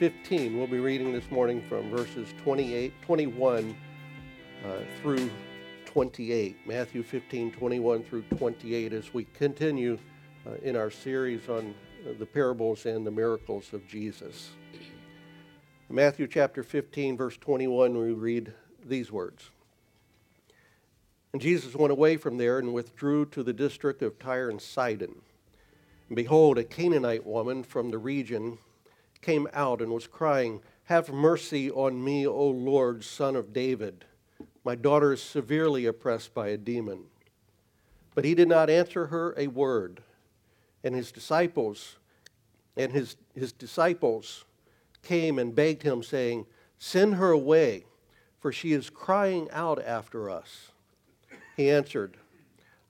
15. We'll be reading this morning from verses 28, 21 uh, through 28. Matthew 15, 21 through 28 as we continue uh, in our series on uh, the parables and the miracles of Jesus. Matthew chapter 15, verse 21, we read these words. And Jesus went away from there and withdrew to the district of Tyre and Sidon. And behold, a Canaanite woman from the region came out and was crying, Have mercy on me, O Lord, son of David. My daughter is severely oppressed by a demon. But he did not answer her a word. And his disciples and his, his disciples came and begged him, saying, Send her away, for she is crying out after us. He answered,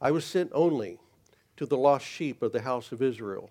I was sent only to the lost sheep of the house of Israel.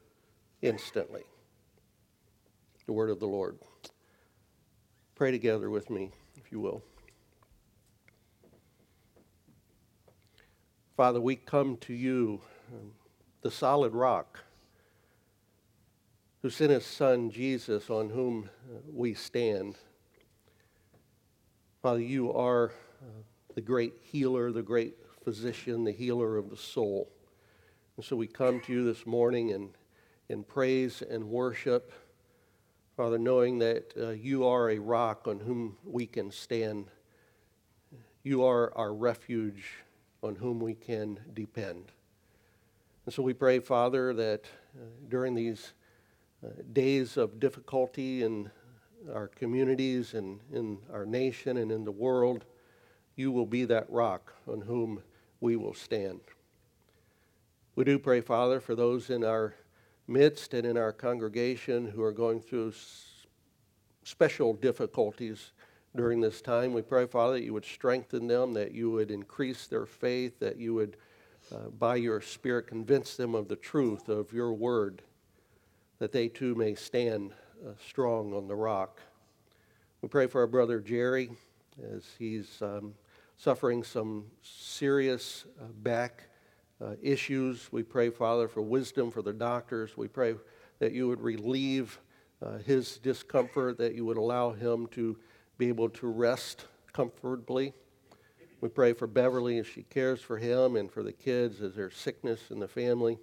instantly. The word of the Lord. Pray together with me, if you will. Father, we come to you, um, the solid rock, who sent his Son, Jesus, on whom uh, we stand. Father, you are uh, the great healer, the great physician, the healer of the soul. And so we come to you this morning in, in praise and worship, Father, knowing that uh, you are a rock on whom we can stand. You are our refuge on whom we can depend. And so we pray, Father, that uh, during these uh, days of difficulty in our communities and in our nation and in the world, you will be that rock on whom we will stand. We do pray, Father, for those in our midst and in our congregation who are going through special difficulties during this time. We pray, Father, that you would strengthen them, that you would increase their faith, that you would, uh, by your Spirit, convince them of the truth of your word, that they too may stand uh, strong on the rock. We pray for our brother Jerry as he's um, suffering some serious uh, back uh, issues. We pray, Father, for wisdom for the doctors. We pray that you would relieve uh, his discomfort, that you would allow him to be able to rest comfortably. We pray for Beverly as she cares for him and for the kids as there's sickness in the family.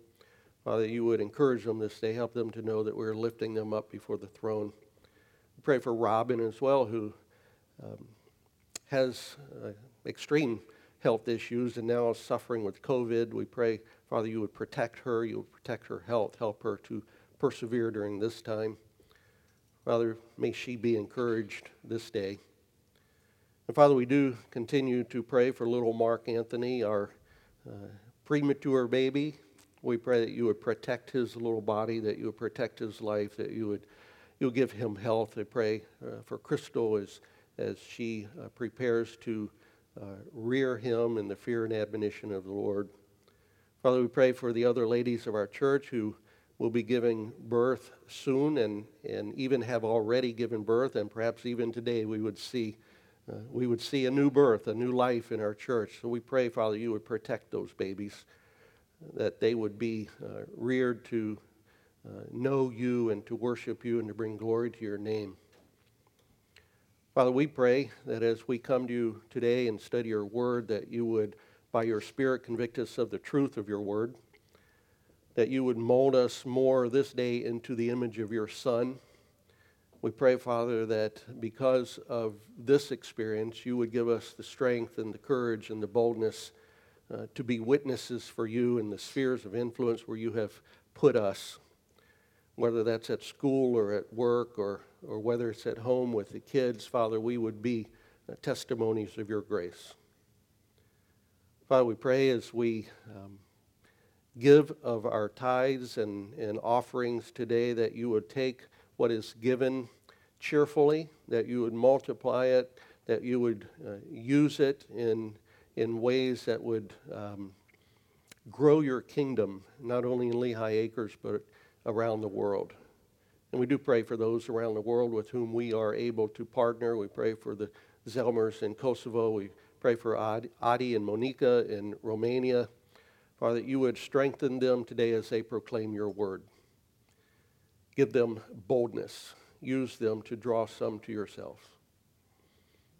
Father, you would encourage them this day, help them to know that we're lifting them up before the throne. We pray for Robin as well, who um, has uh, extreme health issues and now is suffering with COVID. We pray, Father, you would protect her, you would protect her health, help her to persevere during this time. Father, may she be encouraged this day. And Father, we do continue to pray for little Mark Anthony, our uh, premature baby. We pray that you would protect his little body, that you would protect his life, that you would you'll give him health. I pray uh, for Crystal as, as she uh, prepares to rear him in the fear and admonition of the Lord. Father, we pray for the other ladies of our church who will be giving birth soon and, and even have already given birth, and perhaps even today we would see. Uh, we would see a new birth, a new life in our church. So we pray, Father, you would protect those babies, that they would be uh, reared to uh, know you and to worship you and to bring glory to your name. Father, we pray that as we come to you today and study your word, that you would, by your Spirit, convict us of the truth of your word, that you would mold us more this day into the image of your Son. We pray, Father, that because of this experience, you would give us the strength and the courage and the boldness uh, to be witnesses for you in the spheres of influence where you have put us whether that's at school or at work or, or whether it's at home with the kids, Father, we would be uh, testimonies of your grace. Father, we pray as we um, give of our tithes and, and offerings today that you would take what is given cheerfully, that you would multiply it, that you would uh, use it in, in ways that would um, grow your kingdom, not only in Lehigh Acres, but around the world. And we do pray for those around the world with whom we are able to partner. We pray for the Zelmers in Kosovo. We pray for Adi and Monica in Romania. Father, that you would strengthen them today as they proclaim your word. Give them boldness. Use them to draw some to yourself.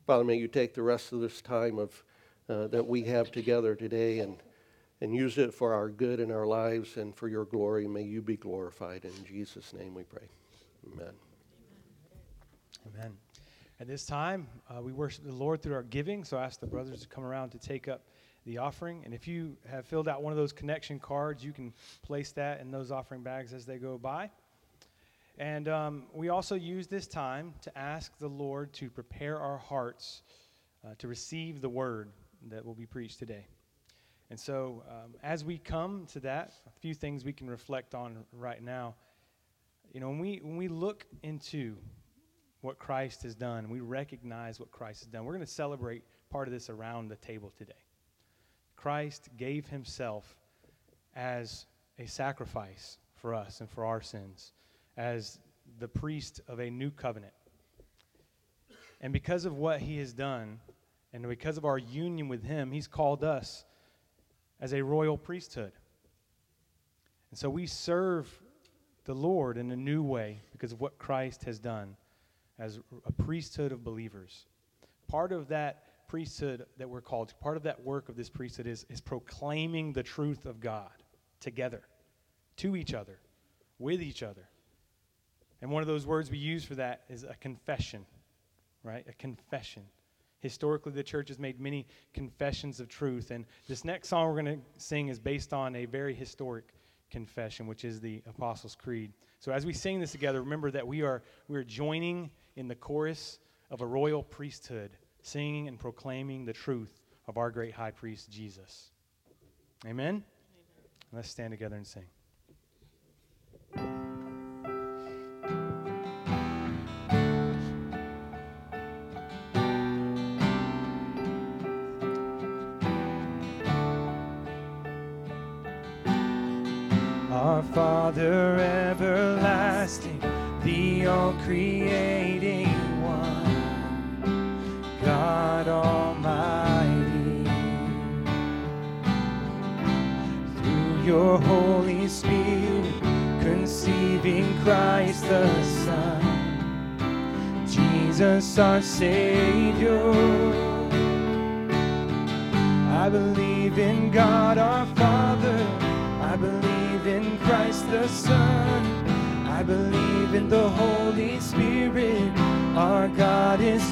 Father, may you take the rest of this time of, uh, that we have together today and, and use it for our good in our lives and for your glory. May you be glorified. In Jesus' name we pray. Amen. Amen. At this time, uh, we worship the Lord through our giving, so I ask the brothers to come around to take up the offering. And if you have filled out one of those connection cards, you can place that in those offering bags as they go by. And um, we also use this time to ask the Lord to prepare our hearts uh, to receive the word that will be preached today. And so, um, as we come to that, a few things we can reflect on right now. You know, when we, when we look into what Christ has done, we recognize what Christ has done, we're going to celebrate part of this around the table today. Christ gave himself as a sacrifice for us and for our sins, as the priest of a new covenant. And because of what he has done, and because of our union with him, he's called us as a royal priesthood. And so we serve the Lord in a new way because of what Christ has done as a priesthood of believers. Part of that priesthood that we're called, to, part of that work of this priesthood is, is proclaiming the truth of God together, to each other, with each other. And one of those words we use for that is a confession, right? A confession. Historically, the church has made many confessions of truth. And this next song we're going to sing is based on a very historic confession, which is the Apostles' Creed. So as we sing this together, remember that we are, we are joining in the chorus of a royal priesthood, singing and proclaiming the truth of our great high priest, Jesus. Amen? Amen. Let's stand together and sing. Our Father everlasting, the all creating one, God Almighty. Through your Holy Spirit, conceiving Christ the Son, Jesus our Savior. I believe in God our Father. I believe Christ the Son. I believe in the Holy Spirit. Our God is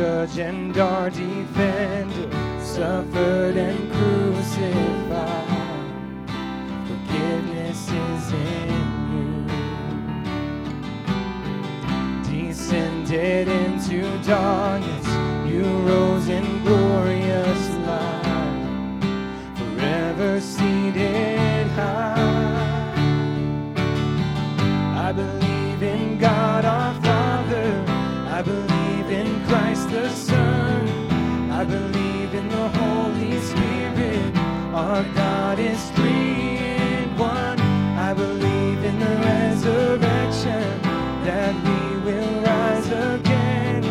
judge and our defender suffered and crucified. Forgiveness is in you. Descended into darkness, you rose in glorious light. Forever seated high. I believe in God our Father. I believe the Holy Spirit. Our God is three in one. I believe in the resurrection that we will rise again.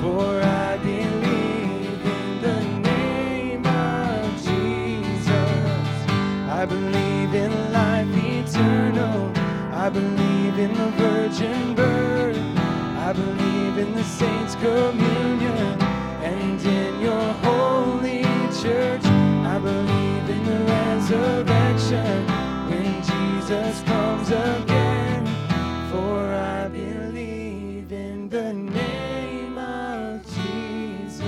For I believe in the name of Jesus. I believe in life eternal. I believe in the virgin birth. I believe in the saints' communion in your holy church. I believe in the resurrection when Jesus comes again. For I believe in the name of Jesus.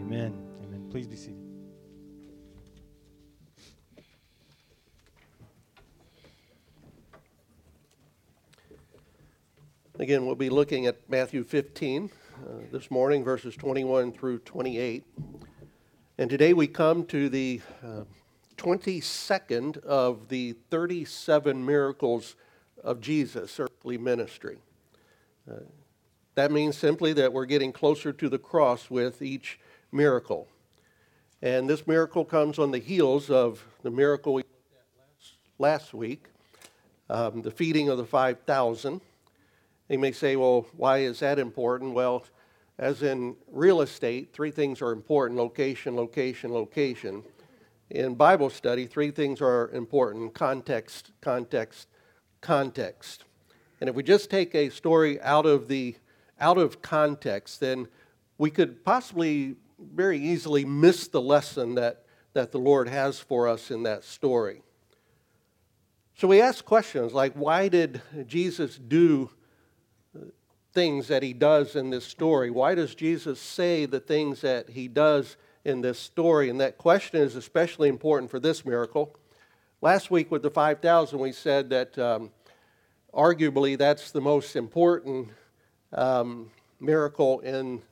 Amen. Amen. Please be seated. Again, we'll be looking at Matthew 15 uh, this morning, verses 21 through 28. And today we come to the uh, 22nd of the 37 miracles of Jesus' earthly ministry. Uh, that means simply that we're getting closer to the cross with each miracle. And this miracle comes on the heels of the miracle we looked at last, last week, um, the feeding of the 5,000. You may say, well, why is that important? Well, as in real estate, three things are important location, location, location. In Bible study, three things are important context, context, context. And if we just take a story out of the out of context, then we could possibly very easily miss the lesson that, that the Lord has for us in that story. So we ask questions like why did Jesus do things that he does in this story? Why does Jesus say the things that he does in this story? And that question is especially important for this miracle. Last week with the 5,000, we said that um, arguably that's the most important um, miracle in,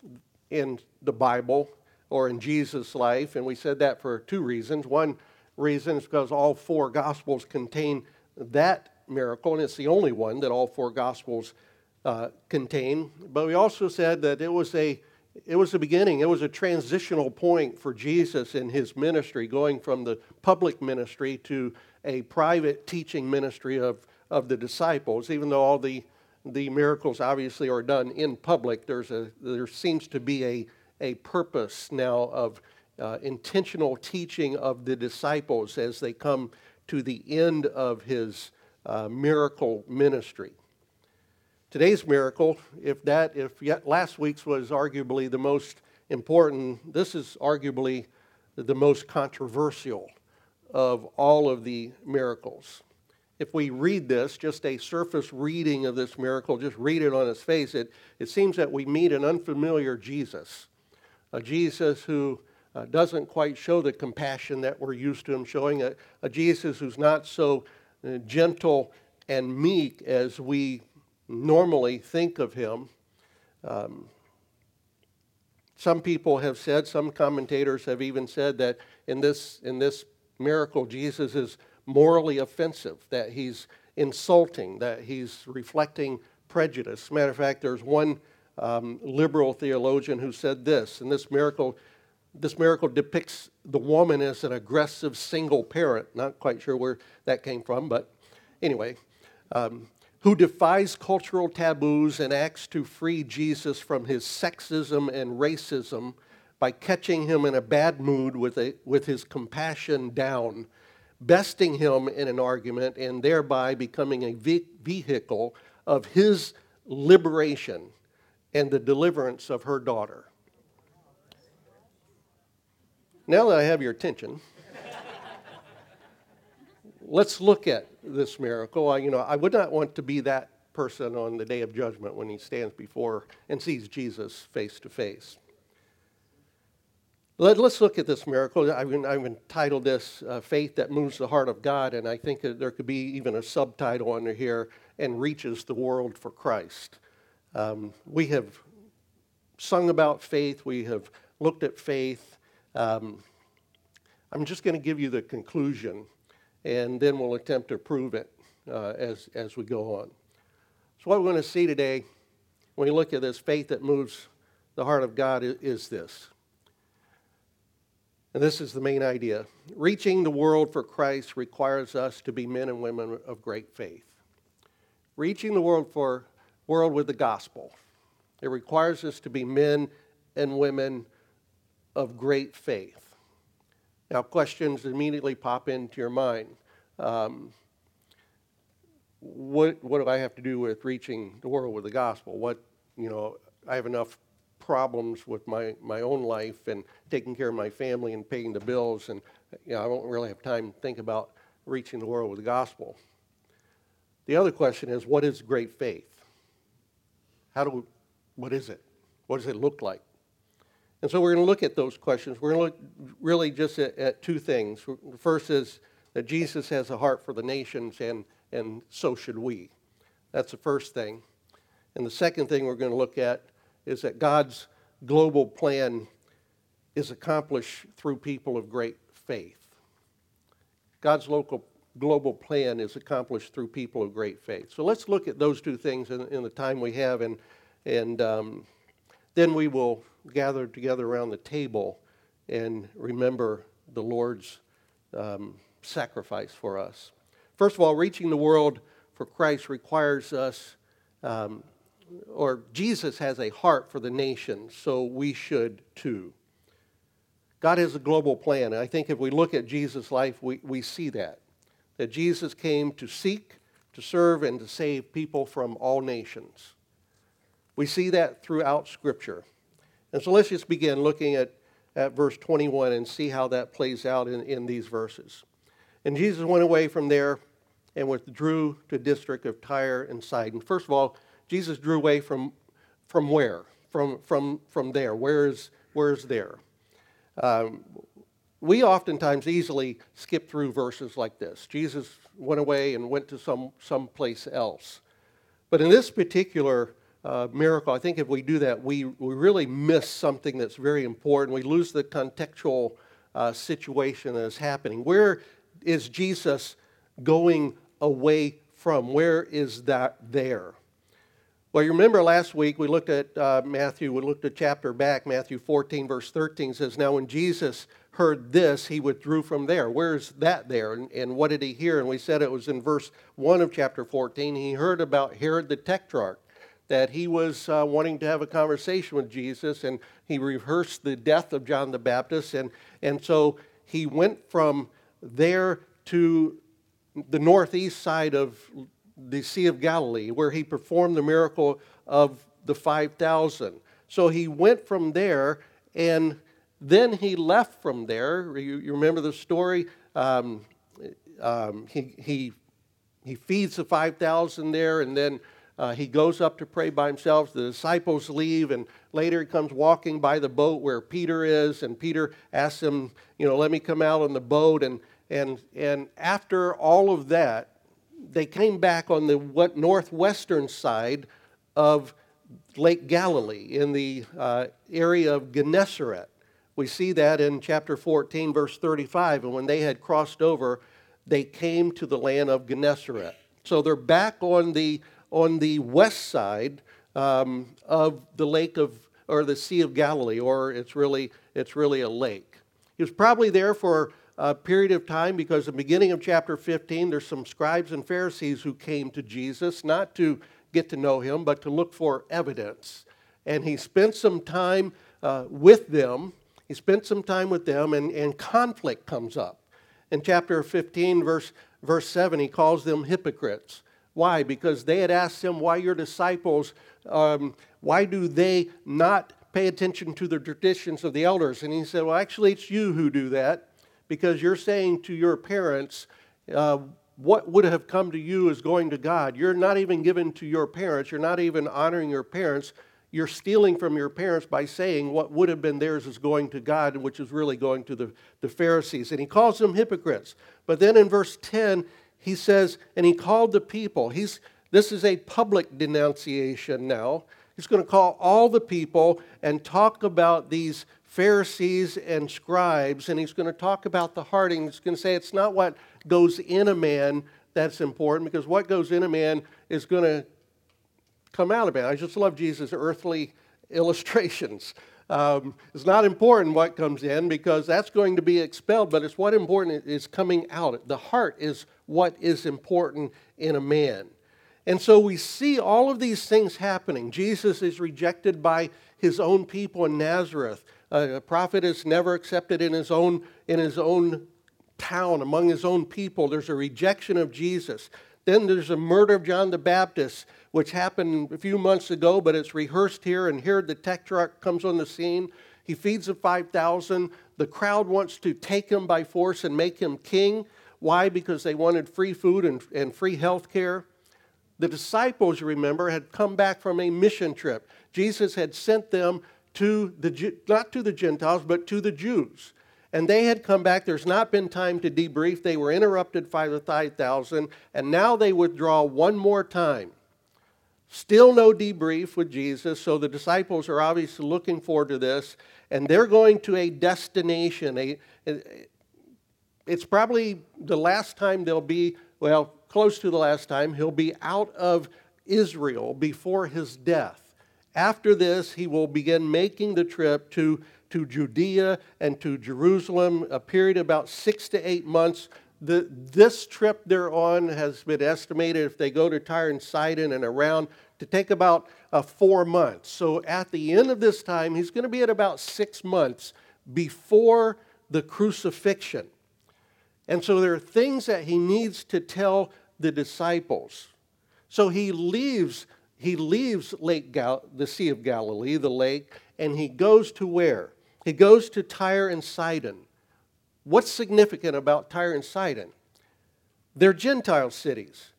in the Bible or in Jesus' life. And we said that for two reasons. One reason is because all four Gospels contain that miracle, and it's the only one that all four Gospels uh, contain. But we also said that it was a it was a beginning. It was a transitional point for Jesus in his ministry, going from the public ministry to a private teaching ministry of, of the disciples. Even though all the the miracles obviously are done in public, there's a, there seems to be a, a purpose now of uh, intentional teaching of the disciples as they come to the end of his uh, miracle ministry. Today's miracle, if that, if yet last week's was arguably the most important, this is arguably the most controversial of all of the miracles. If we read this, just a surface reading of this miracle, just read it on its face, it, it seems that we meet an unfamiliar Jesus, a Jesus who uh, doesn't quite show the compassion that we're used to him showing, a, a Jesus who's not so uh, gentle and meek as we normally think of him. Um, some people have said, some commentators have even said that in this, in this miracle, Jesus is morally offensive, that he's insulting, that he's reflecting prejudice. Matter of fact, there's one um, liberal theologian who said this, and this miracle, this miracle depicts the woman as an aggressive single parent. Not quite sure where that came from, but anyway, um, who defies cultural taboos and acts to free Jesus from his sexism and racism by catching him in a bad mood with, a, with his compassion down besting him in an argument and thereby becoming a vehicle of his liberation and the deliverance of her daughter. Now that I have your attention, let's look at this miracle. I, you know, I would not want to be that person on the day of judgment when he stands before and sees Jesus face to face. Let, us look at this miracle. I've, I've entitled this uh, Faith That Moves the Heart of God, and I think there could be even a subtitle under here and reaches the world for Christ. Um, we have sung about faith, we have looked at faith. Um, I'm just going to give you the conclusion, and then we'll attempt to prove it uh, as, as we go on. So, what we're going to see today when we look at this faith that moves the heart of God is, is this and this is the main idea. Reaching the world for Christ requires us to be men and women of great faith. Reaching the world for world with the gospel. It requires us to be men and women of great faith. Now, questions immediately pop into your mind. Um, what, what do I have to do with reaching the world with the gospel? What, you know, I have enough problems with my, my own life and taking care of my family and paying the bills. And you know, I don't really have time to think about reaching the world with the gospel. The other question is what is great faith? How do we, what is it? What does it look like? And so we're going to look at those questions. We're going to look really just at, at two things. The first is that Jesus has a heart for the nations, and, and so should we. That's the first thing. And the second thing we're going to look at is that God's global plan is accomplished through people of great faith. God's local global plan is accomplished through people of great faith. So let's look at those two things in, in the time we have, and and um, then we will gather together around the table and remember the Lord's um, sacrifice for us. First of all, reaching the world for Christ requires us, um, or Jesus has a heart for the nations, so we should too. God has a global plan. And I think if we look at Jesus' life, we, we see that. That Jesus came to seek, to serve, and to save people from all nations. We see that throughout Scripture. And so let's just begin looking at, at verse 21 and see how that plays out in, in these verses. And Jesus went away from there and withdrew to district of Tyre and Sidon. First of all, Jesus drew away from, from where? From, from, from there. Where is, where is there? Um, we oftentimes easily skip through verses like this. Jesus went away and went to some, some place else. But in this particular uh, miracle, I think if we do that, we, we really miss something that's very important. We lose the contextual uh, situation that is happening. Where is Jesus going away from? Where is that there? Well, you remember last week we looked at uh, Matthew, we looked at chapter back, Matthew 14, verse 13 says, Now when Jesus heard this, he withdrew from there. Where's that there? And, and what did he hear? And we said it was in verse 1 of chapter 14. He heard about Herod the Tetrarch, that he was uh, wanting to have a conversation with Jesus, and he rehearsed the death of John the Baptist. And, and so he went from there to the northeast side of the Sea of Galilee, where he performed the miracle of the 5,000. So he went from there, and then he left from there. You, you remember the story? Um, um, he, he, he feeds the 5,000 there, and then uh, he goes up to pray by himself. The disciples leave, and later he comes walking by the boat where Peter is, and Peter asks him, You know, let me come out on the boat. And, and, and after all of that, they came back on the what, northwestern side of Lake Galilee in the uh, area of Gennesaret. We see that in chapter 14, verse 35. And when they had crossed over, they came to the land of Gennesaret. So they're back on the, on the west side um, of the lake of, or the Sea of Galilee, or it's really, it's really a lake. He was probably there for a period of time because the beginning of chapter 15, there's some scribes and Pharisees who came to Jesus, not to get to know him, but to look for evidence. And he spent some time uh, with them. He spent some time with them, and, and conflict comes up. In chapter 15, verse, verse 7, he calls them hypocrites. Why? Because they had asked him, Why your disciples, um, why do they not pay attention to the traditions of the elders? And he said, Well, actually, it's you who do that because you're saying to your parents, uh, what would have come to you is going to God. You're not even giving to your parents. You're not even honoring your parents. You're stealing from your parents by saying what would have been theirs is going to God, which is really going to the, the Pharisees. And he calls them hypocrites. But then in verse 10, he says, and he called the people. He's, this is a public denunciation now. He's going to call all the people and talk about these Pharisees and scribes, and he's going to talk about the heart. And he's going to say it's not what goes in a man that's important, because what goes in a man is going to come out of man. I just love Jesus' earthly illustrations. Um, it's not important what comes in because that's going to be expelled, but it's what important is coming out. The heart is what is important in a man. And so we see all of these things happening. Jesus is rejected by his own people in Nazareth. A prophet is never accepted in his own, in his own town, among his own people. There's a rejection of Jesus. Then there's a murder of John the Baptist, which happened a few months ago, but it's rehearsed here. And Herod the Tetrarch comes on the scene. He feeds the 5,000. The crowd wants to take him by force and make him king. Why? Because they wanted free food and, and free health care. The disciples, you remember, had come back from a mission trip. Jesus had sent them to the, not to the Gentiles, but to the Jews. And they had come back. There's not been time to debrief. They were interrupted by the 5,000, and now they withdraw one more time. Still no debrief with Jesus, so the disciples are obviously looking forward to this, and they're going to a destination. A, it's probably the last time they'll be, well, close to the last time, he'll be out of Israel before his death. After this, he will begin making the trip to, to Judea and to Jerusalem, a period about six to eight months the, this trip they're on has been estimated, if they go to Tyre and Sidon and around, to take about uh, four months. So at the end of this time, he's going to be at about six months before the crucifixion. And so there are things that he needs to tell the disciples. So he leaves, he leaves Lake Gal- the Sea of Galilee, the lake, and he goes to where? He goes to Tyre and Sidon. What's significant about Tyre and Sidon? They're Gentile cities.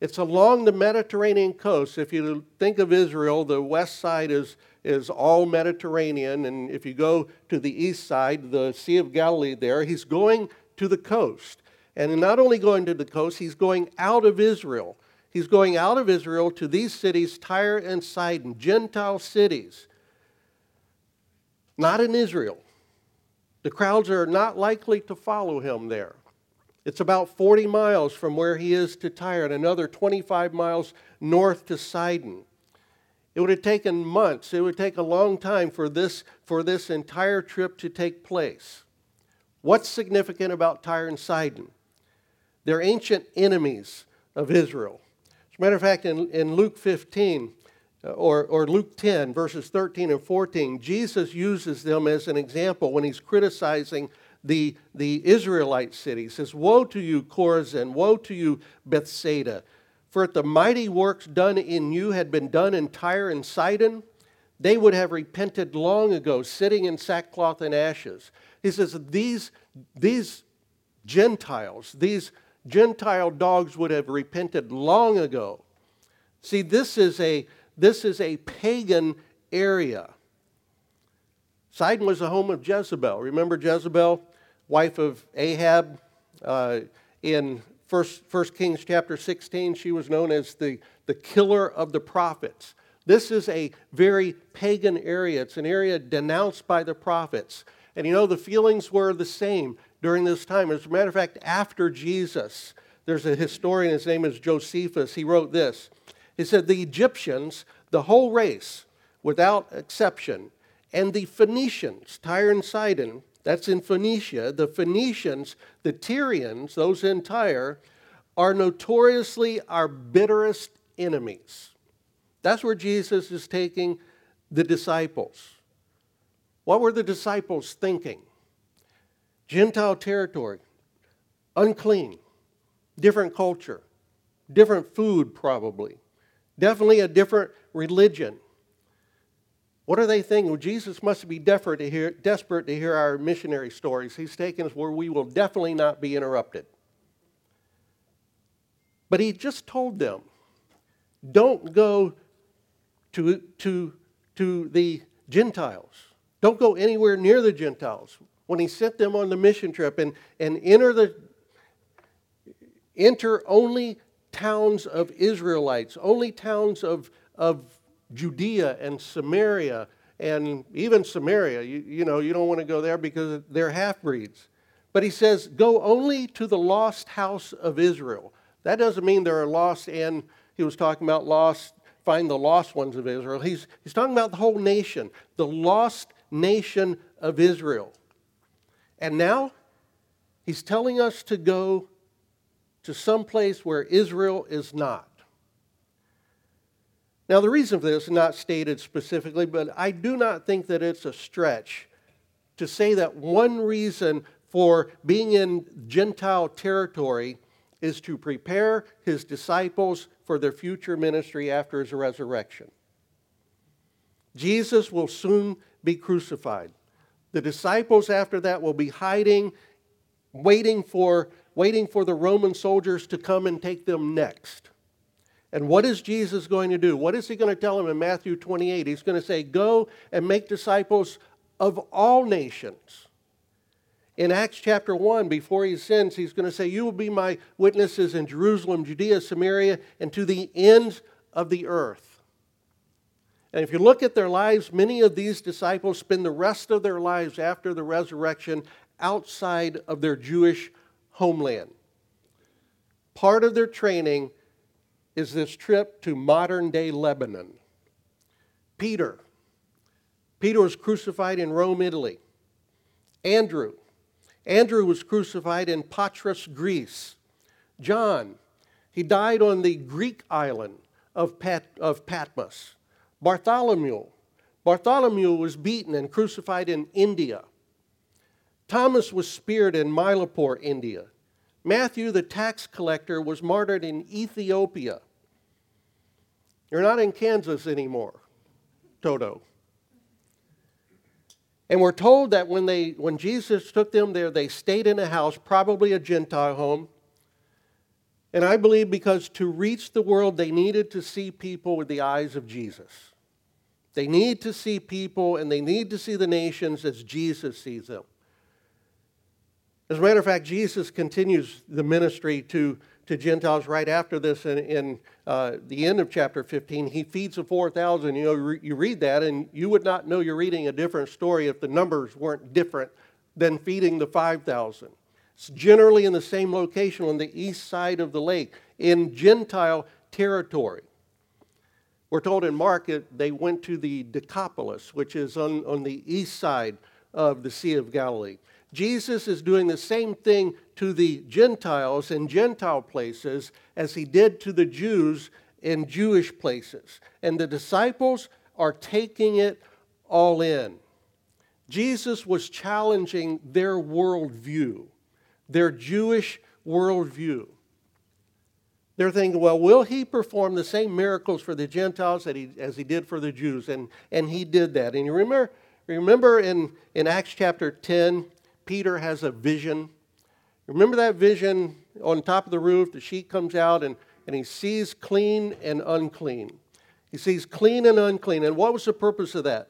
It's along the Mediterranean coast. If you think of Israel, the west side is, is all Mediterranean. And if you go to the east side, the Sea of Galilee there, he's going to the coast. And not only going to the coast, he's going out of Israel. He's going out of Israel to these cities, Tyre and Sidon, Gentile cities. Not in Israel. The crowds are not likely to follow him there. It's about 40 miles from where he is to Tyre and another 25 miles north to Sidon. It would have taken months, it would take a long time for this, for this entire trip to take place. What's significant about Tyre and Sidon? They're ancient enemies of Israel. As a matter of fact, in, in Luke 15, uh, or, or Luke 10, verses 13 and 14, Jesus uses them as an example when he's criticizing the, the Israelite cities. He says, Woe to you, Chorazin! Woe to you, Bethsaida! For if the mighty works done in you had been done in Tyre and Sidon, they would have repented long ago, sitting in sackcloth and ashes. He says, These, these Gentiles, these Gentile dogs would have repented long ago. See, this is a this is a pagan area. Sidon was the home of Jezebel. Remember Jezebel, wife of Ahab? Uh, in First, First Kings chapter 16, she was known as the, the killer of the prophets. This is a very pagan area. It's an area denounced by the prophets. And you know, the feelings were the same during this time. As a matter of fact, after Jesus, there's a historian, his name is Josephus. He wrote this he said, The Egyptians, the whole race, without exception, and the Phoenicians, Tyre and Sidon, that's in Phoenicia, the Phoenicians, the Tyrians, those in Tyre, are notoriously our bitterest enemies. That's where Jesus is taking the disciples. What were the disciples thinking? Gentile territory, unclean, different culture, different food, probably. Definitely a different religion. What are they thinking? Well, Jesus must be desperate to, hear, desperate to hear our missionary stories. He's taken us where we will definitely not be interrupted. But he just told them don't go to, to, to the Gentiles. Don't go anywhere near the Gentiles. When he sent them on the mission trip and, and enter the enter only towns of Israelites, only towns of, of Judea and Samaria, and even Samaria. You, you know, you don't want to go there because they're half breeds. But he says, Go only to the lost house of Israel. That doesn't mean there are lost, and he was talking about lost, find the lost ones of Israel. He's, he's talking about the whole nation, the lost nation of Israel. And now he's telling us to go to some place where Israel is not. Now, the reason for this is not stated specifically, but I do not think that it's a stretch to say that one reason for being in Gentile territory is to prepare his disciples for their future ministry after his resurrection. Jesus will soon be crucified. The disciples after that will be hiding, waiting for waiting for the Roman soldiers to come and take them next. And what is Jesus going to do? What is he going to tell them in Matthew 28? He's going to say, Go and make disciples of all nations. In Acts chapter 1, before he ascends, he's going to say, You will be my witnesses in Jerusalem, Judea, Samaria, and to the ends of the earth. And if you look at their lives, many of these disciples spend the rest of their lives after the resurrection outside of their Jewish homeland. Part of their training is this trip to modern day Lebanon. Peter. Peter was crucified in Rome, Italy. Andrew. Andrew was crucified in Patras, Greece. John. He died on the Greek island of, Pat, of Patmos. Bartholomew. Bartholomew was beaten and crucified in India. Thomas was speared in Mylapore, India. Matthew, the tax collector, was martyred in Ethiopia. You're not in Kansas anymore, Toto. And we're told that when, they, when Jesus took them there, they stayed in a house, probably a Gentile home. And I believe because to reach the world, they needed to see people with the eyes of Jesus. They need to see people and they need to see the nations as Jesus sees them. As a matter of fact, Jesus continues the ministry to, to Gentiles right after this in, in uh, the end of chapter 15. He feeds the 4,000. You know, re- you read that, and you would not know you're reading a different story if the numbers weren't different than feeding the 5,000. It's generally in the same location on the east side of the lake in Gentile territory. We're told in Mark that they went to the Decapolis, which is on, on the east side of the Sea of Galilee. Jesus is doing the same thing to the Gentiles in Gentile places as he did to the Jews in Jewish places. And the disciples are taking it all in. Jesus was challenging their worldview, their Jewish worldview. They're thinking, well, will he perform the same miracles for the Gentiles that he, as he did for the Jews? And, and he did that. And you remember, remember in, in Acts chapter 10, Peter has a vision. Remember that vision on top of the roof? The sheet comes out and, and he sees clean and unclean. He sees clean and unclean. And what was the purpose of that?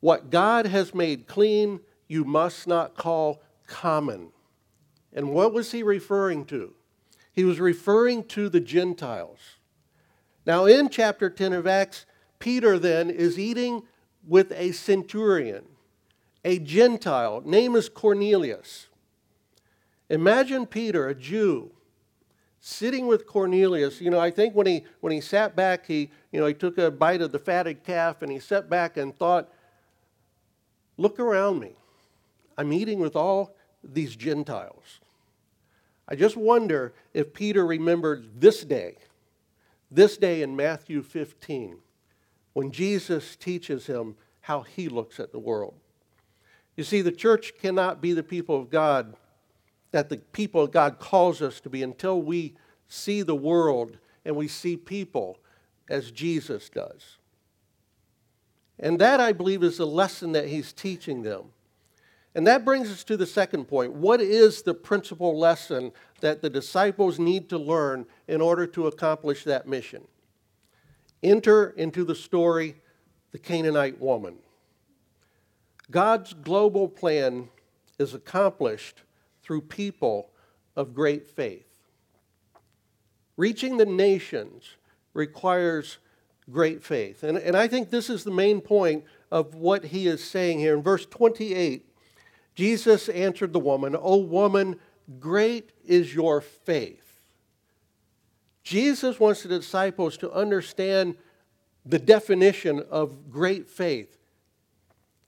What God has made clean, you must not call common. And what was he referring to? He was referring to the Gentiles. Now, in chapter 10 of Acts, Peter then is eating with a centurion a Gentile. Name is Cornelius. Imagine Peter, a Jew, sitting with Cornelius. You know, I think when he when he sat back, he you know he took a bite of the fatted calf and he sat back and thought, "Look around me. I'm eating with all these Gentiles." I just wonder if Peter remembered this day, this day in Matthew 15, when Jesus teaches him how he looks at the world. You see, the church cannot be the people of God that the people of God calls us to be until we see the world and we see people as Jesus does. And that, I believe, is the lesson that he's teaching them. And that brings us to the second point. What is the principal lesson that the disciples need to learn in order to accomplish that mission? Enter into the story the Canaanite woman. God's global plan is accomplished through people of great faith. Reaching the nations requires great faith. And, and I think this is the main point of what he is saying here. In verse 28, Jesus answered the woman, O woman, great is your faith. Jesus wants the disciples to understand the definition of great faith.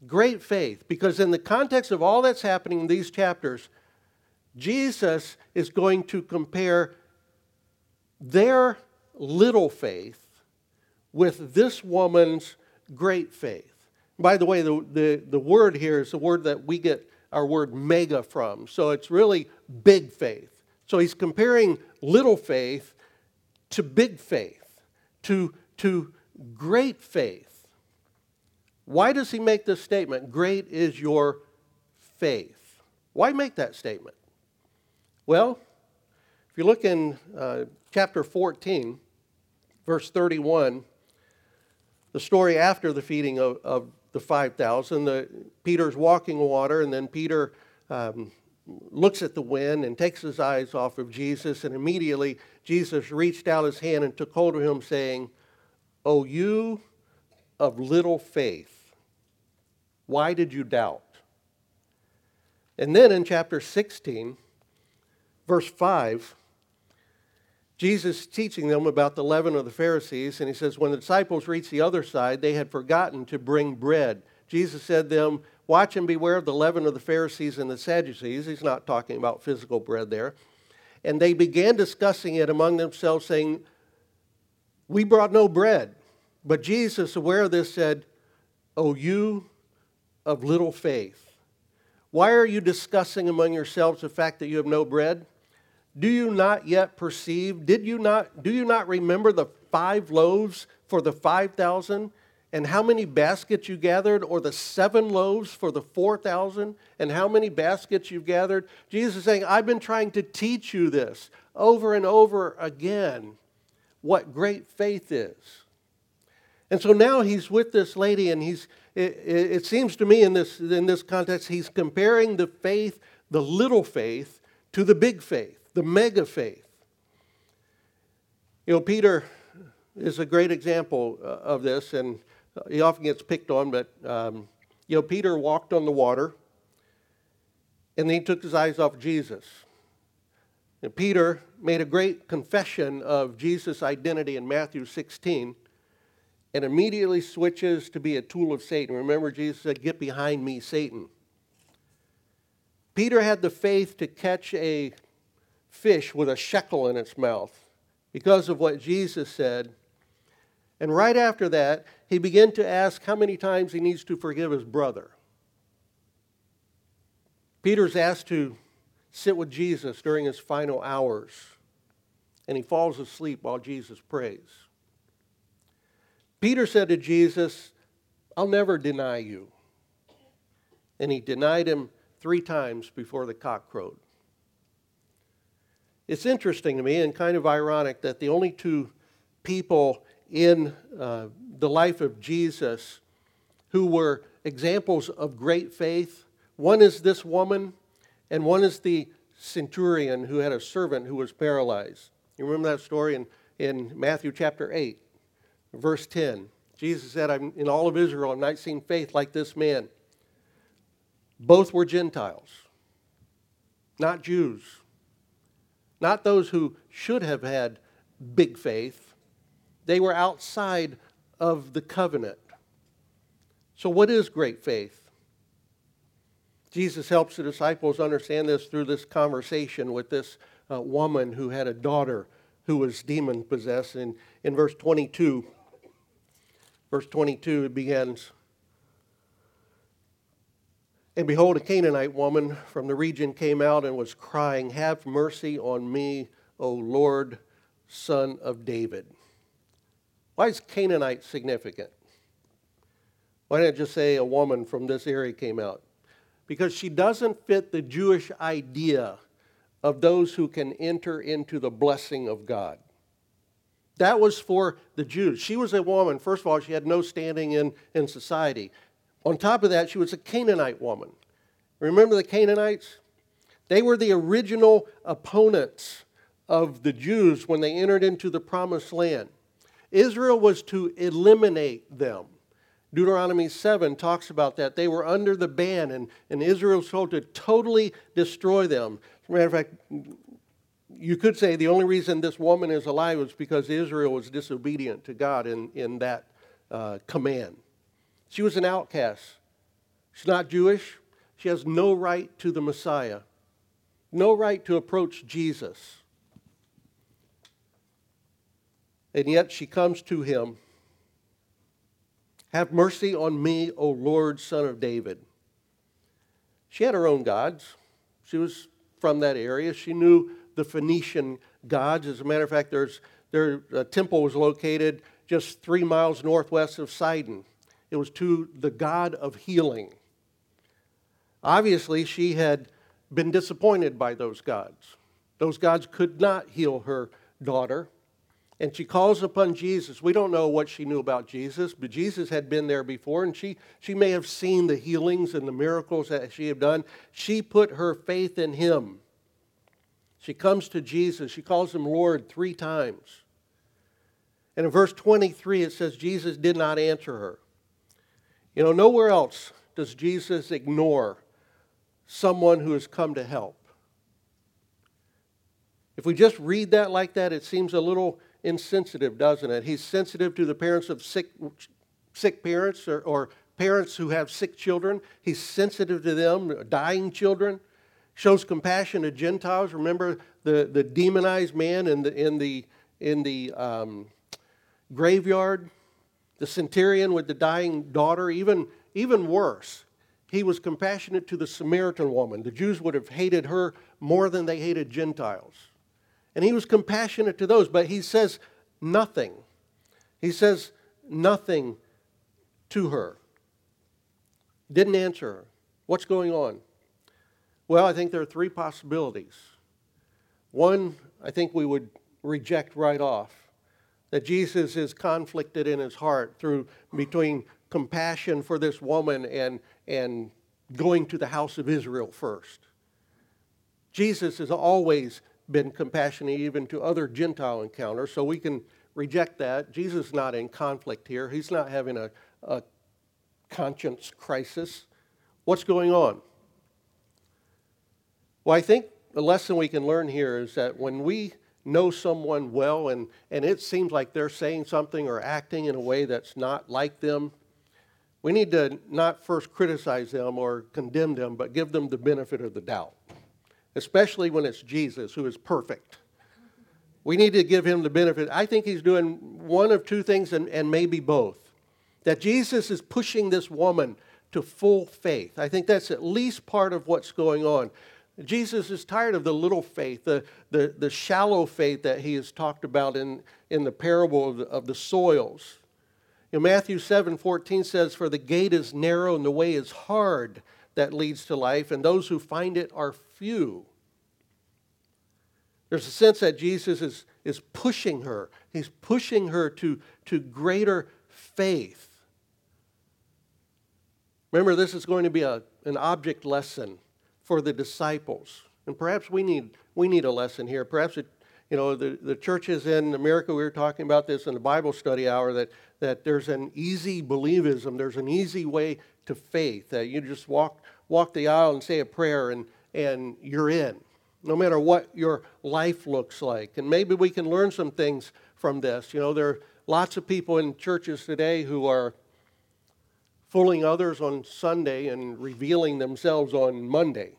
Great faith, because in the context of all that's happening in these chapters, Jesus is going to compare their little faith with this woman's great faith. By the way, the, the, the word here is the word that we get our word mega from. So it's really big faith. So he's comparing little faith to big faith, to, to great faith. Why does he make this statement? Great is your faith. Why make that statement? Well, if you look in uh, chapter 14, verse 31, the story after the feeding of, of the 5,000, the, Peter's walking water, and then Peter um, looks at the wind and takes his eyes off of Jesus, and immediately Jesus reached out his hand and took hold of him, saying, O you of little faith, why did you doubt? And then in chapter 16, verse 5, Jesus teaching them about the leaven of the Pharisees, and he says, When the disciples reached the other side, they had forgotten to bring bread. Jesus said to them, Watch and beware of the leaven of the Pharisees and the Sadducees. He's not talking about physical bread there. And they began discussing it among themselves, saying, We brought no bread. But Jesus, aware of this, said, O you of little faith, why are you discussing among yourselves the fact that you have no bread? Do you not yet perceive? Did you not, do you not remember the five loaves for the 5,000? and how many baskets you gathered, or the seven loaves for the 4,000, and how many baskets you've gathered. Jesus is saying, I've been trying to teach you this over and over again, what great faith is. And so now he's with this lady, and he's, it, it seems to me in this, in this context, he's comparing the faith, the little faith, to the big faith, the mega faith. You know, Peter is a great example uh, of this, and he often gets picked on, but um, you know, Peter walked on the water, and then he took his eyes off Jesus. And Peter made a great confession of Jesus' identity in Matthew 16 and immediately switches to be a tool of Satan. Remember, Jesus said, Get behind me, Satan. Peter had the faith to catch a fish with a shekel in its mouth because of what Jesus said and right after that, he began to ask how many times he needs to forgive his brother. Peter's asked to sit with Jesus during his final hours, and he falls asleep while Jesus prays. Peter said to Jesus, I'll never deny you. And he denied him three times before the cock crowed. It's interesting to me and kind of ironic that the only two people in uh, the life of Jesus who were examples of great faith. One is this woman, and one is the centurion who had a servant who was paralyzed. You remember that story in, in Matthew chapter 8, verse 10. Jesus said, I'm, In all of Israel, I've not seen faith like this man. Both were Gentiles, not Jews, not those who should have had big faith they were outside of the covenant. So, what is great faith? Jesus helps the disciples understand this through this conversation with this uh, woman who had a daughter who was demon possessed. And in verse 22, verse 22, it begins And behold, a Canaanite woman from the region came out and was crying, Have mercy on me, O Lord, son of David. Why is Canaanite significant? Why didn't it just say a woman from this area came out? Because she doesn't fit the Jewish idea of those who can enter into the blessing of God. That was for the Jews. She was a woman. First of all, she had no standing in, in society. On top of that, she was a Canaanite woman. Remember the Canaanites? They were the original opponents of the Jews when they entered into the promised land. Israel was to eliminate them. Deuteronomy 7 talks about that. They were under the ban, and, and Israel was told to totally destroy them. As a matter of fact, you could say the only reason this woman is alive was because Israel was disobedient to God in, in that uh, command. She was an outcast. She's not Jewish. She has no right to the Messiah, no right to approach Jesus. And yet she comes to him Have mercy on me, O Lord, son of David. She had her own gods. She was from that area. She knew the Phoenician gods. As a matter of fact, there's, their uh, temple was located just three miles northwest of Sidon. It was to the god of healing. Obviously, she had been disappointed by those gods. Those gods could not heal her daughter. and she calls upon Jesus. We don't know what she knew about Jesus, but Jesus had been there before, and she, she may have seen the healings and the miracles that she had done. She put her faith in him. She comes to Jesus. She calls him Lord three times. And in verse 23, it says Jesus did not answer her. You know, nowhere else does Jesus ignore someone who has come to help. If we just read that like that, it seems a little insensitive, doesn't it? He's sensitive to the parents of sick, sick parents or, or parents who have sick children. He's sensitive to them, dying children. Shows compassion to Gentiles. Remember the, the demonized man in the, in the, in the um, graveyard? The centurion with the dying daughter, even, even worse. He was compassionate to the Samaritan woman. The Jews would have hated her more than they hated Gentiles. And he was compassionate to those, but he says nothing. He says nothing to her. Didn't answer her. What's going on? Well, I think there are three possibilities. One, I think we would reject right off that Jesus is conflicted in his heart through between compassion for this woman and, and going to the house of Israel first. Jesus has always been compassionate even to other Gentile encounters, so we can reject that. Jesus is not in conflict here. He's not having a, a conscience crisis. What's going on? Well, I think the lesson we can learn here is that when we know someone well and, and it seems like they're saying something or acting in a way that's not like them, we need to not first criticize them or condemn them, but give them the benefit of the doubt especially when it's Jesus who is perfect. We need to give him the benefit. I think he's doing one of two things and, and maybe both. That Jesus is pushing this woman to full faith. I think that's at least part of what's going on. Jesus is tired of the little faith, the, the, the shallow faith that he has talked about in, in the parable of the, of the soils. You know, Matthew 7 14 says, For the gate is narrow and the way is hard that leads to life, and those who find it are few. There's a sense that Jesus is, is pushing her. He's pushing her to, to greater faith. Remember, this is going to be a, an object lesson for the disciples. And perhaps we need, we need a lesson here. Perhaps it, you know, the, the churches in America, we were talking about this in the Bible study hour, that, that there's an easy believism, there's an easy way to faith, that you just walk, walk the aisle and say a prayer and, and you're in, no matter what your life looks like. And maybe we can learn some things from this. You know, there are lots of people in churches today who are fooling others on Sunday and revealing themselves on Monday.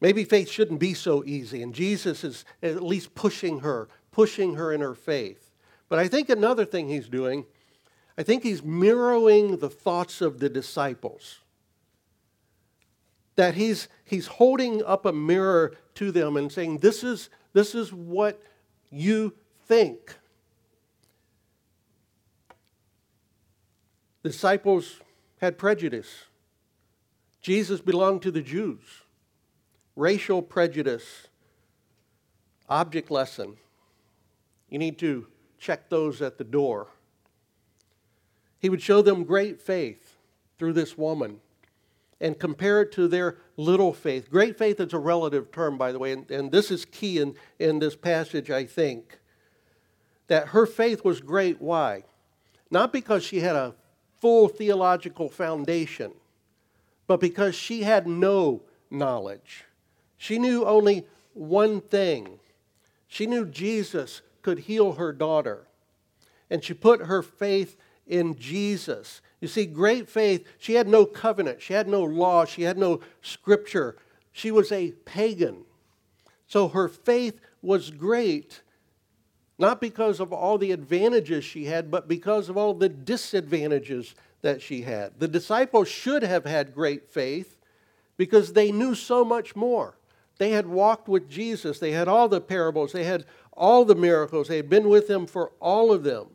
Maybe faith shouldn't be so easy, and Jesus is at least pushing her, pushing her in her faith. But I think another thing he's doing, I think he's mirroring the thoughts of the disciples that he's, he's holding up a mirror to them and saying, This is, this is what you think. The disciples had prejudice. Jesus belonged to the Jews. Racial prejudice. Object lesson. You need to check those at the door. He would show them great faith through this woman and compare it to their little faith. Great faith is a relative term, by the way, and, and this is key in, in this passage, I think. That her faith was great. Why? Not because she had a full theological foundation, but because she had no knowledge. She knew only one thing. She knew Jesus could heal her daughter. And she put her faith in Jesus. You see, great faith, she had no covenant, she had no law, she had no scripture. She was a pagan. So her faith was great, not because of all the advantages she had, but because of all the disadvantages that she had. The disciples should have had great faith because they knew so much more. They had walked with Jesus, they had all the parables, they had all the miracles, they had been with him for all of them.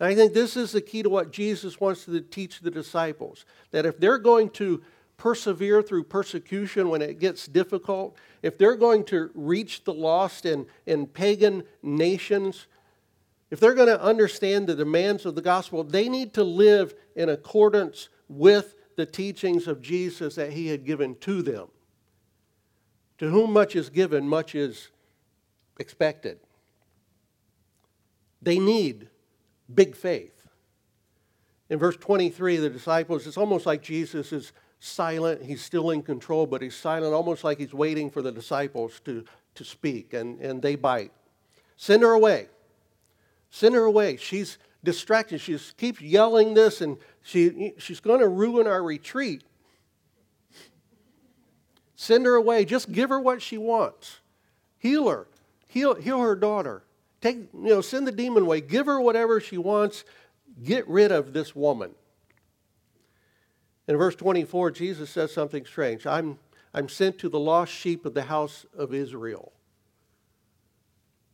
And I think this is the key to what Jesus wants to teach the disciples that if they're going to persevere through persecution when it gets difficult, if they're going to reach the lost in, in pagan nations, if they're going to understand the demands of the gospel, they need to live in accordance with the teachings of Jesus that he had given to them. To whom much is given, much is expected. They need big faith. In verse 23, the disciples, it's almost like Jesus is silent. He's still in control, but he's silent, almost like he's waiting for the disciples to, to speak, and, and they bite. Send her away. Send her away. She's distracted. She keeps yelling this, and she, she's going to ruin our retreat. Send her away. Just give her what she wants. Heal her. Heal, heal her daughter. Take, you know, send the demon away. Give her whatever she wants. Get rid of this woman. In verse 24, Jesus says something strange. I'm, I'm sent to the lost sheep of the house of Israel.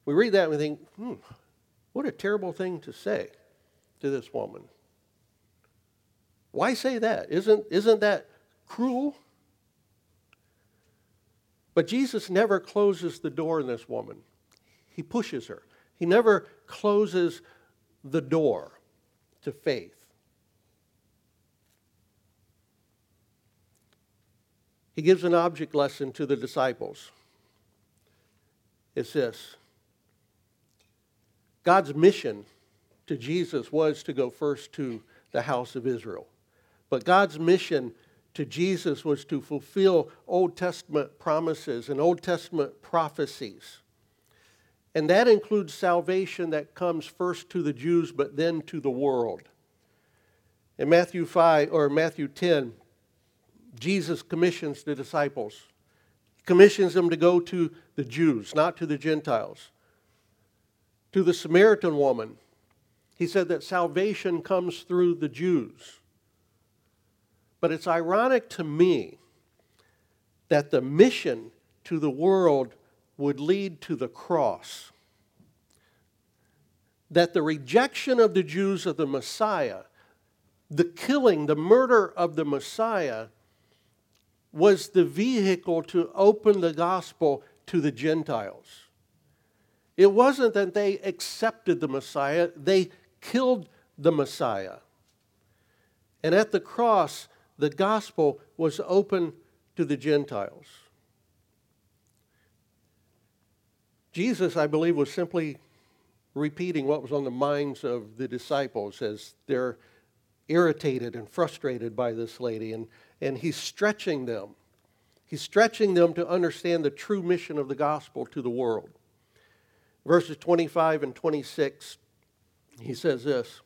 We read that and we think, hmm, what a terrible thing to say to this woman. Why say that? Isn't, isn't that cruel? But Jesus never closes the door on this woman. He pushes her. He never closes the door to faith. He gives an object lesson to the disciples. It's this God's mission to Jesus was to go first to the house of Israel. But God's mission to Jesus was to fulfill Old Testament promises and Old Testament prophecies. And that includes salvation that comes first to the Jews but then to the world. In Matthew 5 or Matthew 10, Jesus commissions the disciples. He commissions them to go to the Jews, not to the Gentiles. To the Samaritan woman, he said that salvation comes through the Jews. But it's ironic to me that the mission to the world would lead to the cross. That the rejection of the Jews of the Messiah, the killing, the murder of the Messiah, was the vehicle to open the gospel to the Gentiles. It wasn't that they accepted the Messiah, they killed the Messiah. And at the cross, the gospel was open to the Gentiles. Jesus, I believe, was simply repeating what was on the minds of the disciples as they're irritated and frustrated by this lady. And, and he's stretching them. He's stretching them to understand the true mission of the gospel to the world. Verses 25 and 26, he says this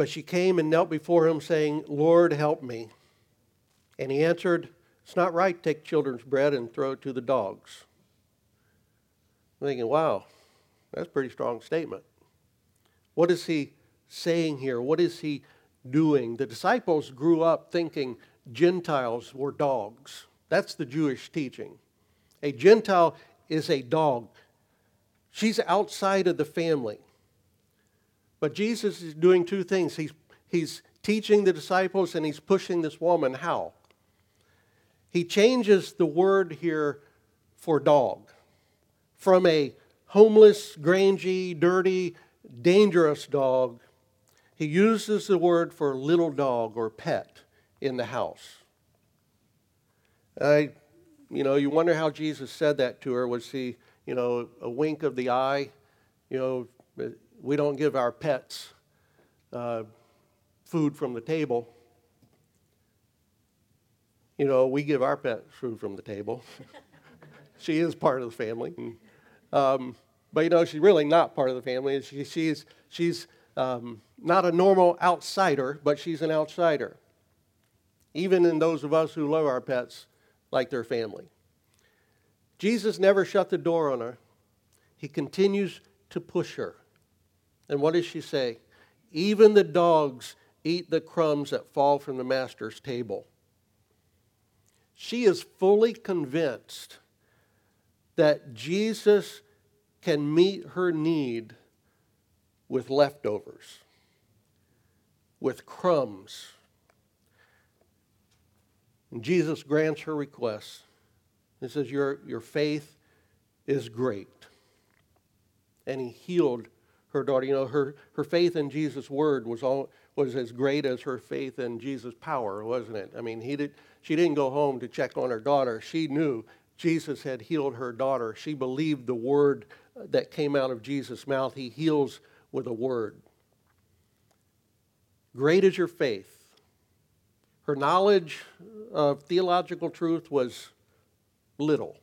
But she came and knelt before him, saying, Lord, help me. And he answered, It's not right to take children's bread and throw it to the dogs. I'm thinking, wow, that's a pretty strong statement. What is he saying here? What is he doing? The disciples grew up thinking Gentiles were dogs. That's the Jewish teaching. A Gentile is a dog. She's outside of the family. But Jesus is doing two things. He's, he's teaching the disciples and he's pushing this woman. How? He changes the word here for dog from a homeless, grangy, dirty, dangerous dog. He uses the word for little dog or pet in the house. I, you know, you wonder how Jesus said that to her. Was he, you know, a wink of the eye? You know, we don't give our pets uh, food from the table. You know, we give our pets food from the table. she is part of the family. Um, but, you know, she's really not part of the family. She, she's she's um, not a normal outsider, but she's an outsider even in those of us who love our pets like their family. Jesus never shut the door on her. He continues to push her. And what does she say? Even the dogs eat the crumbs that fall from the master's table. She is fully convinced that Jesus can meet her need with leftovers, with crumbs And Jesus grants her request. He says, Your, your faith is great. And he healed her daughter. You know, her, her faith in Jesus' word was, all, was as great as her faith in Jesus' power, wasn't it? I mean, he did, she didn't go home to check on her daughter. She knew Jesus had healed her daughter. She believed the word that came out of Jesus' mouth. He heals with a word. Great is your faith. Her knowledge of theological truth was little.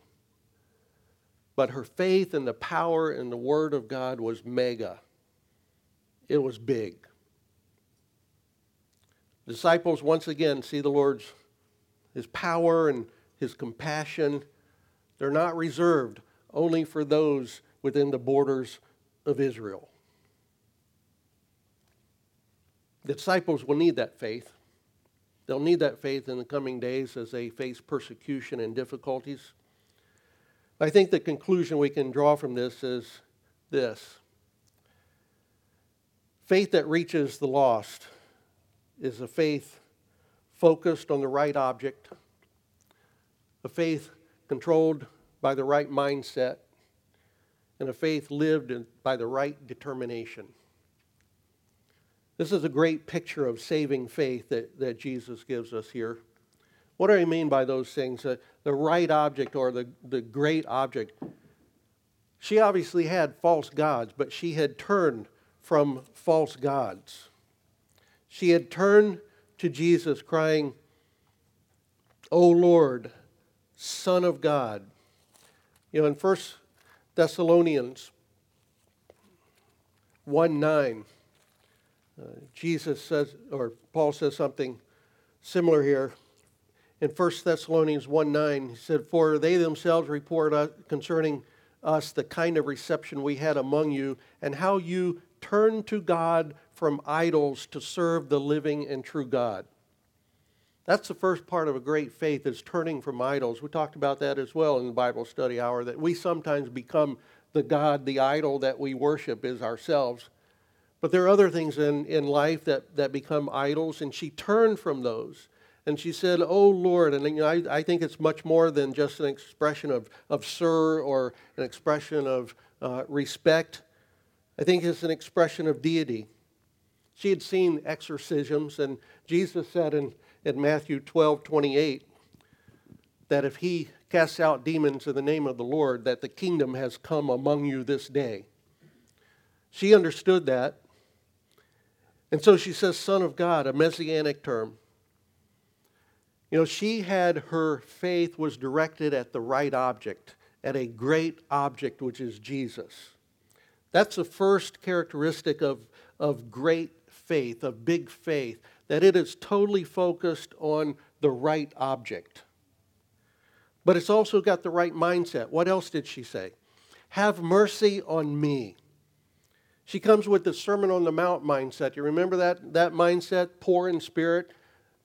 But her faith in the power and the Word of God was mega. It was big. Disciples once again see the Lord's his power and his compassion. They're not reserved only for those within the borders of Israel. The disciples will need that faith. They'll need that faith in the coming days as they face persecution and difficulties. I think the conclusion we can draw from this is this faith that reaches the lost is a faith focused on the right object, a faith controlled by the right mindset, and a faith lived by the right determination. This is a great picture of saving faith that, that Jesus gives us here. What do I mean by those things? Uh, the right object or the, the great object. She obviously had false gods, but she had turned from false gods. She had turned to Jesus, crying, O Lord, Son of God. You know, in 1 Thessalonians 1 9, uh, Jesus says, or Paul says something similar here. In 1 Thessalonians 1 9, he said, For they themselves report concerning us the kind of reception we had among you, and how you turned to God from idols to serve the living and true God. That's the first part of a great faith is turning from idols. We talked about that as well in the Bible study hour, that we sometimes become the God, the idol that we worship is ourselves. But there are other things in, in life that, that become idols, and she turned from those. And she said, Oh Lord. And you know, I, I think it's much more than just an expression of, of sir or an expression of uh, respect. I think it's an expression of deity. She had seen exorcisms, and Jesus said in, in Matthew 12 28 that if he casts out demons in the name of the Lord, that the kingdom has come among you this day. She understood that, and so she says, Son of God, a messianic term. You know, she had her faith was directed at the right object, at a great object, which is Jesus. That's the first characteristic of, of great faith, of big faith, that it is totally focused on the right object. But it's also got the right mindset. What else did she say? Have mercy on me. She comes with the Sermon on the Mount mindset. You remember that, that mindset? Poor in spirit,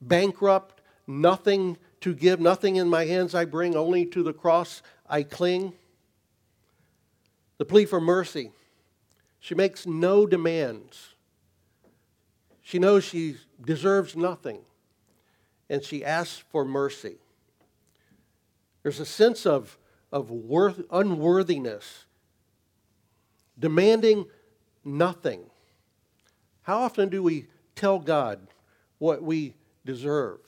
bankrupt, nothing to give, nothing in my hands I bring, only to the cross I cling. The plea for mercy. She makes no demands. She knows she deserves nothing, and she asks for mercy. There's a sense of, of worth, unworthiness, demanding nothing. How often do we tell God what we deserve?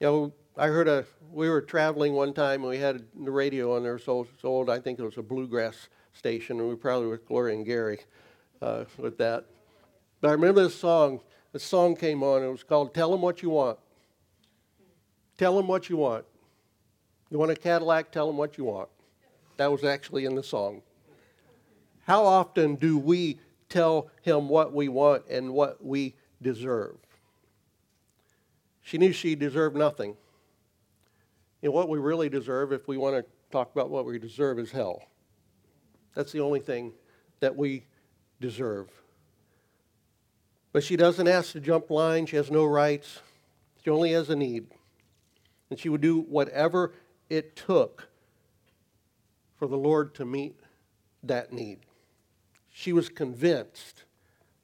You know, I heard a, we were traveling one time and we had the radio on there, so it's old, I think it was a bluegrass station, and we were probably with Gloria and Gary uh, with that. But I remember this song, the song came on, it was called Tell Them What You Want. Tell them what you want. You want a Cadillac? Tell them what you want. That was actually in the song. How often do we tell him what we want and what we deserve? She knew she deserved nothing. And what we really deserve, if we want to talk about what we deserve, is hell. That's the only thing that we deserve. But she doesn't ask to jump line. She has no rights. She only has a need. And she would do whatever it took for the Lord to meet that need. She was convinced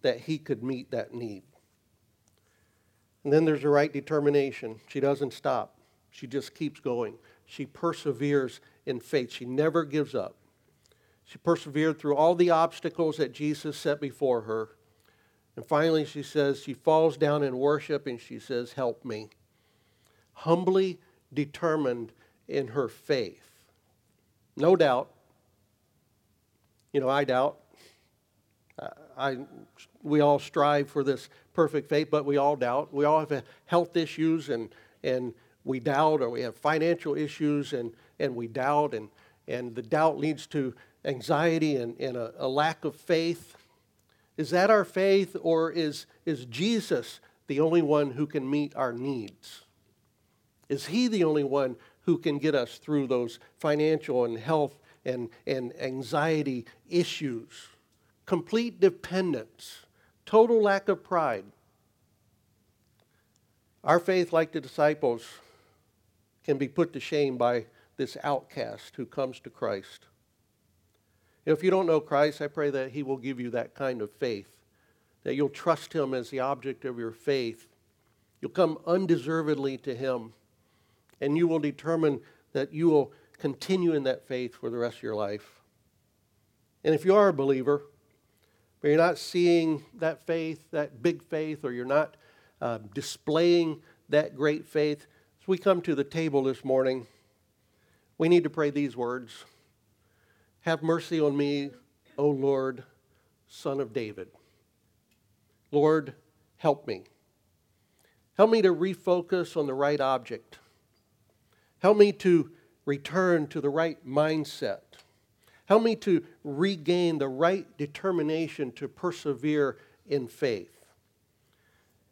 that he could meet that need. And then there's the right determination. She doesn't stop, she just keeps going. She perseveres in faith, she never gives up. She persevered through all the obstacles that Jesus set before her. And finally, she says, she falls down in worship and she says, Help me. Humbly determined in her faith. No doubt. You know, I doubt. I, we all strive for this perfect faith, but we all doubt. We all have health issues and, and we doubt, or we have financial issues and, and we doubt, and, and the doubt leads to anxiety and, and a, a lack of faith. Is that our faith, or is, is Jesus the only one who can meet our needs? Is He the only one who can get us through those financial and health and, and anxiety issues? Complete dependence, total lack of pride. Our faith, like the disciples, can be put to shame by this outcast who comes to Christ. If you don't know Christ, I pray that He will give you that kind of faith, that you'll trust Him as the object of your faith. You'll come undeservedly to Him, and you will determine that you will continue in that faith for the rest of your life. And if you are a believer, but you're not seeing that faith, that big faith, or you're not uh, displaying that great faith, as we come to the table this morning, we need to pray these words. Have mercy on me, O Lord, Son of David. Lord, help me. Help me to refocus on the right object. Help me to return to the right mindset. Help me to regain the right determination to persevere in faith.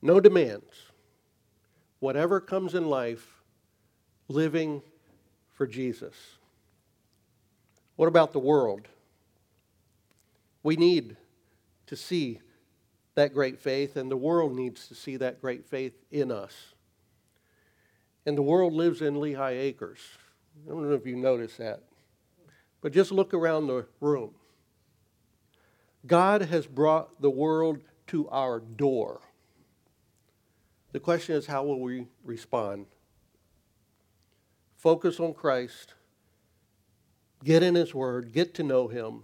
No demands. Whatever comes in life, living for Jesus. What about the world? We need to see that great faith, and the world needs to see that great faith in us. And the world lives in Lehigh Acres. I don't know if you notice that, but just look around the room. God has brought the world to our door. The question is, how will we respond? Focus on Christ get in His Word, get to know Him,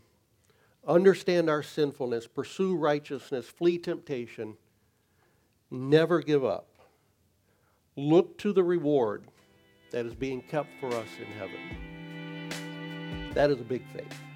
understand our sinfulness, pursue righteousness, flee temptation, never give up. Look to the reward that is being kept for us in heaven. That is a big faith.